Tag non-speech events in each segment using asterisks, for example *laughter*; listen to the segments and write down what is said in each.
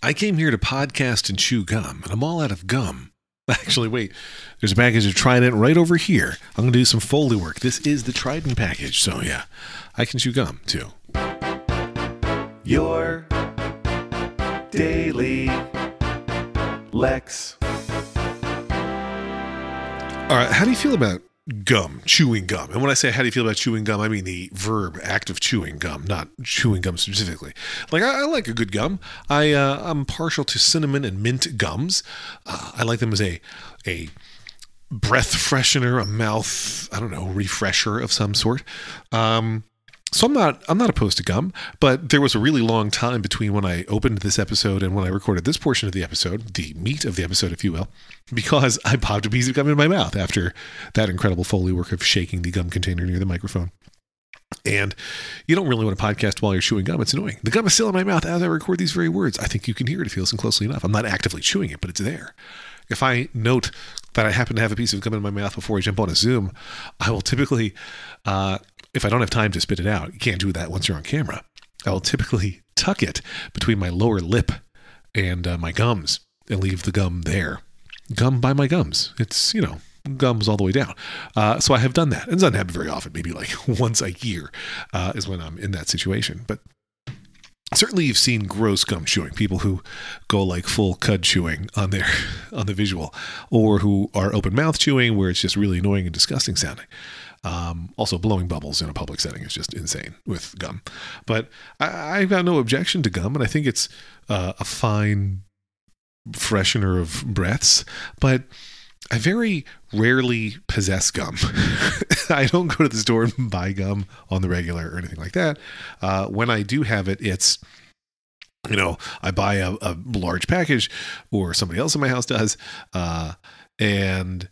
I came here to podcast and chew gum, and I'm all out of gum. *laughs* Actually, wait, there's a package of Trident right over here. I'm going to do some Foley work. This is the Trident package, so yeah, I can chew gum too. Your daily Lex. All right, how do you feel about gum, chewing gum? And when I say how do you feel about chewing gum, I mean the verb act of chewing gum, not chewing gum specifically. Like I, I like a good gum. I uh, I'm partial to cinnamon and mint gums. Uh, I like them as a a breath freshener, a mouth, I don't know, refresher of some sort. Um, so I'm not I'm not opposed to gum, but there was a really long time between when I opened this episode and when I recorded this portion of the episode, the meat of the episode, if you will, because I popped a piece of gum in my mouth after that incredible foley work of shaking the gum container near the microphone. And you don't really want to podcast while you're chewing gum. It's annoying. The gum is still in my mouth as I record these very words. I think you can hear it if you listen closely enough. I'm not actively chewing it, but it's there. If I note that I happen to have a piece of gum in my mouth before I jump on a Zoom, I will typically uh, if I don't have time to spit it out, you can't do that once you're on camera. I will typically tuck it between my lower lip and uh, my gums and leave the gum there. Gum by my gums. It's, you know, gums all the way down. Uh, so I have done that. It doesn't happen very often. Maybe like *laughs* once a year uh, is when I'm in that situation. But certainly you've seen gross gum chewing people who go like full cud chewing on their *laughs* on the visual or who are open mouth chewing where it's just really annoying and disgusting sounding um, also, blowing bubbles in a public setting is just insane with gum. But I, have got no objection to gum, and I think it's uh, a fine freshener of breaths. But I very rarely possess gum. *laughs* I don't go to the store and buy gum on the regular or anything like that. Uh, when I do have it, it's you know I buy a, a, large package, or somebody else in my house does, uh, and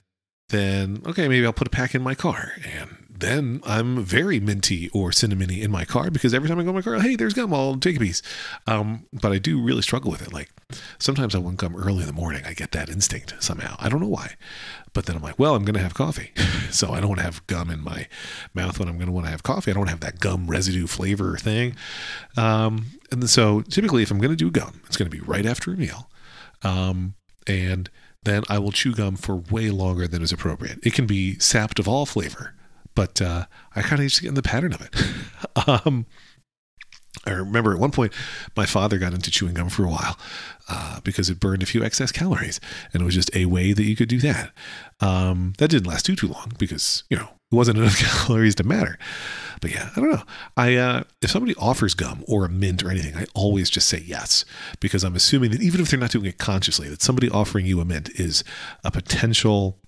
then okay, maybe I'll put a pack in my car. And then I'm very minty or cinnamony in my car because every time I go in my car, hey, there's gum, I'll take a piece. Um, but I do really struggle with it. Like sometimes I want gum early in the morning. I get that instinct somehow. I don't know why. But then I'm like, well, I'm going to have coffee. *laughs* so I don't want to have gum in my mouth when I'm going to want to have coffee. I don't have that gum residue flavor thing. Um, and so typically, if I'm going to do gum, it's going to be right after a meal. Um, and then I will chew gum for way longer than is appropriate. It can be sapped of all flavor, but uh, I kind of just get in the pattern of it. *laughs* um, I remember at one point my father got into chewing gum for a while uh, because it burned a few excess calories, and it was just a way that you could do that. Um, that didn't last too too long because you know it wasn't enough *laughs* calories to matter. But yeah, I don't know. I uh, if somebody offers gum or a mint or anything, I always just say yes because I'm assuming that even if they're not doing it consciously, that somebody offering you a mint is a potential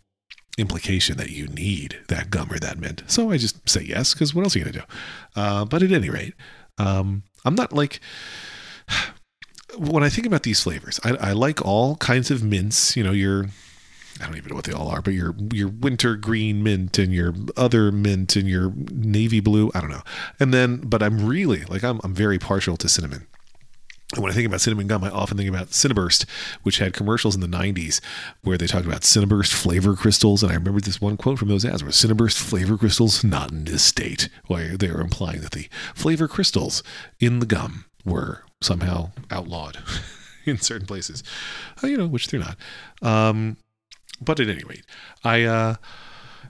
implication that you need that gum or that mint. So I just say yes because what else are you gonna do? Uh, but at any rate, um, I'm not like *sighs* when I think about these flavors, I, I like all kinds of mints. You know, your I don't even know what they all are, but your your winter green mint and your other mint and your navy blue. I don't know. And then, but I'm really like I'm I'm very partial to cinnamon. And when I think about cinnamon gum, I often think about Cinnaburst, which had commercials in the 90s where they talked about Cinnaburst flavor crystals. And I remember this one quote from those ads where Cinnaburst flavor crystals, not in this state, where they were implying that the flavor crystals in the gum were somehow outlawed *laughs* in certain places, uh, you know, which they're not. Um, but at any rate, I, uh,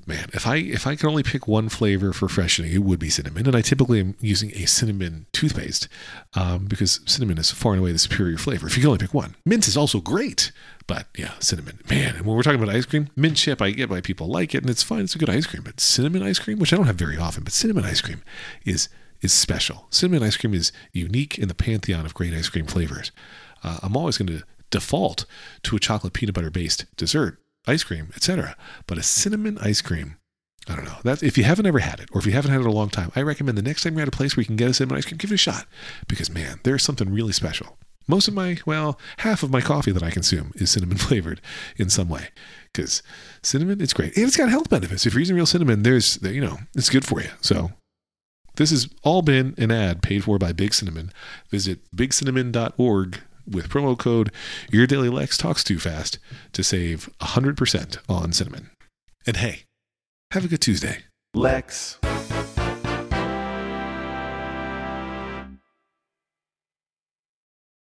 man, if I if I could only pick one flavor for freshening, it would be cinnamon. And I typically am using a cinnamon toothpaste um, because cinnamon is far and away the superior flavor. If you can only pick one, mint is also great, but yeah, cinnamon, man. And when we're talking about ice cream, mint chip, I get why people like it, and it's fine. It's a good ice cream. But cinnamon ice cream, which I don't have very often, but cinnamon ice cream is is special. Cinnamon ice cream is unique in the pantheon of great ice cream flavors. Uh, I'm always going to default to a chocolate peanut butter based dessert ice cream, etc. But a cinnamon ice cream, I don't know. That if you haven't ever had it, or if you haven't had it a long time, I recommend the next time you're at a place where you can get a cinnamon ice cream, give it a shot. Because man, there's something really special. Most of my, well, half of my coffee that I consume is cinnamon *laughs* flavored in some way. Because cinnamon, it's great. And it's got health benefits. If you're using real cinnamon, there's, you know, it's good for you. So this has all been an ad paid for by Big Cinnamon. Visit bigcinnamon.org with promo code Your Daily Lex Talks Too Fast to save 100% on cinnamon. And hey, have a good Tuesday. Lex.